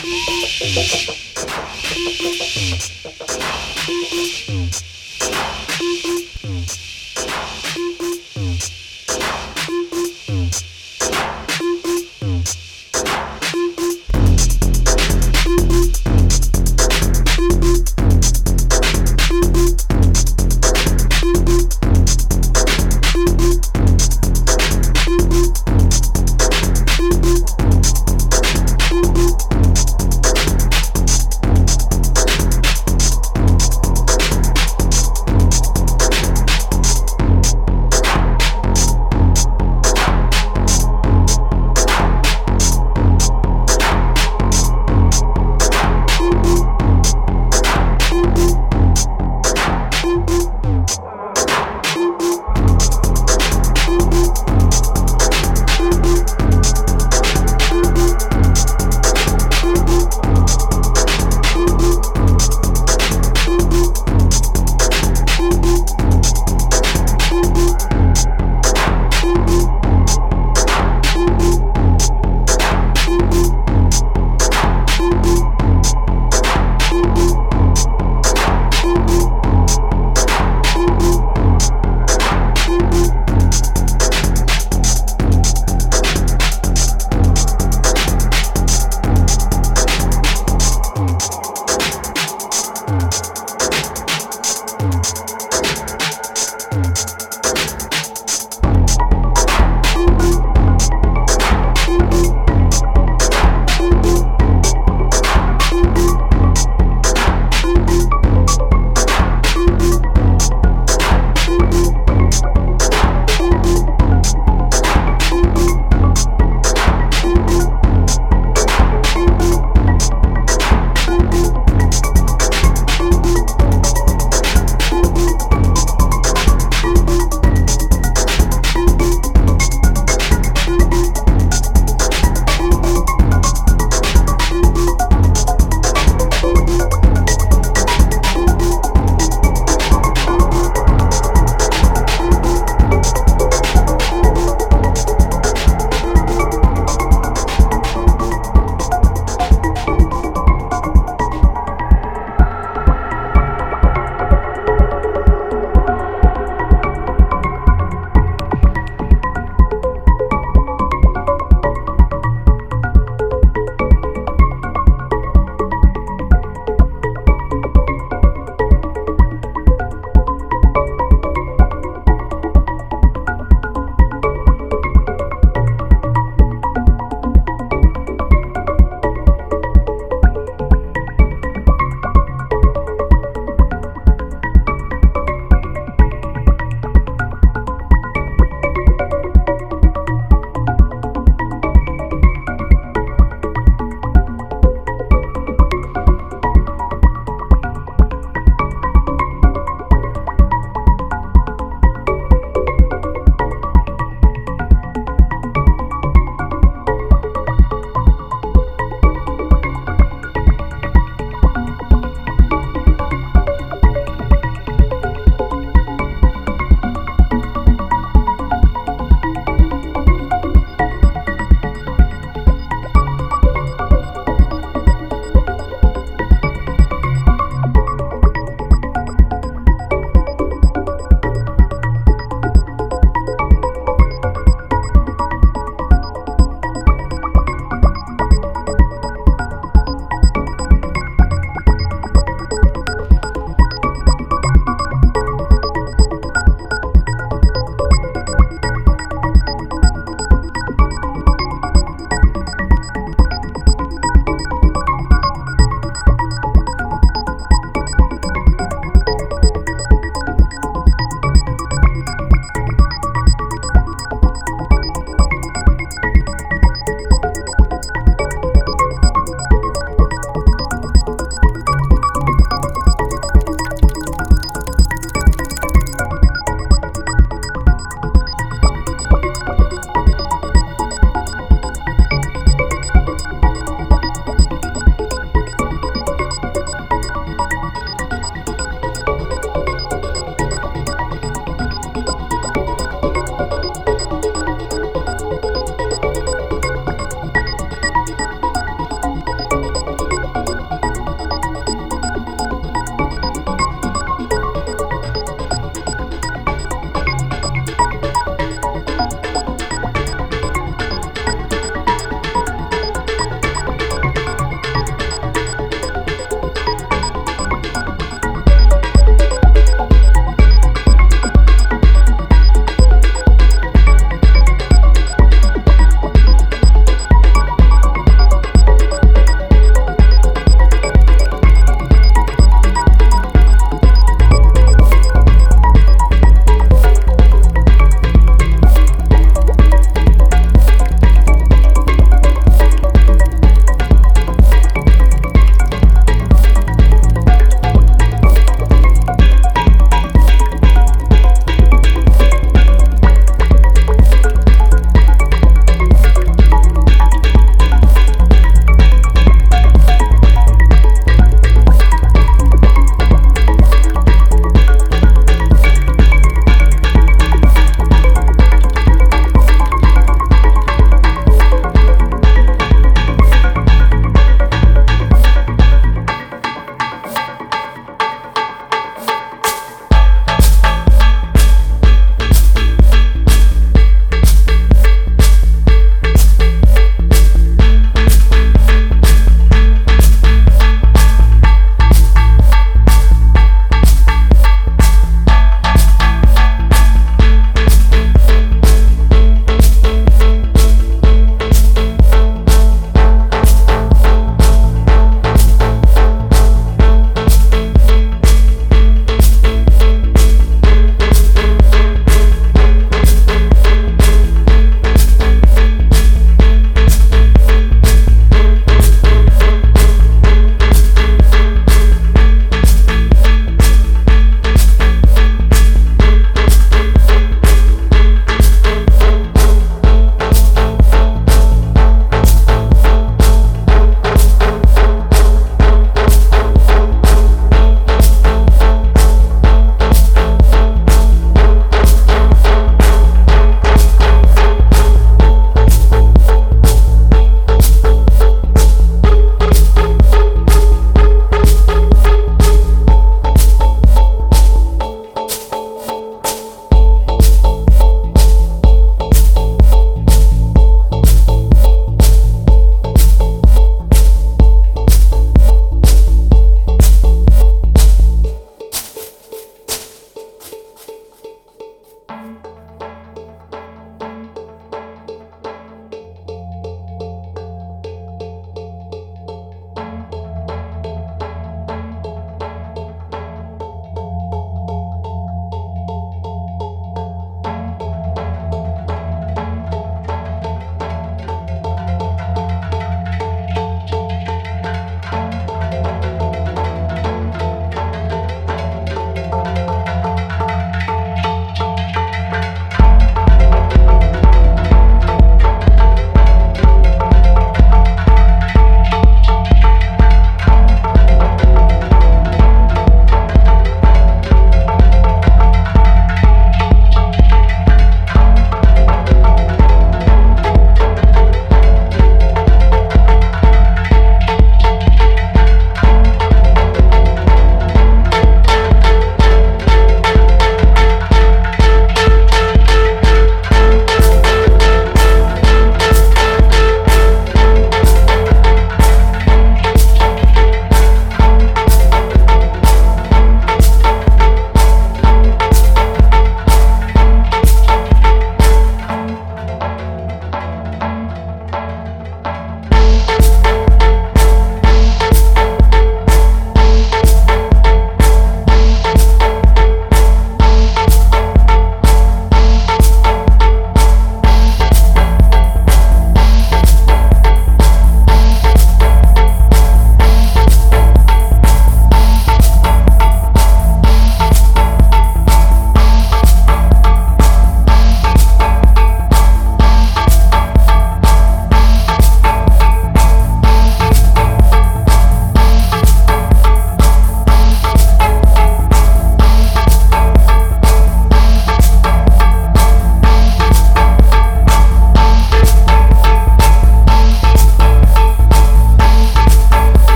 Thank you.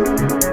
Música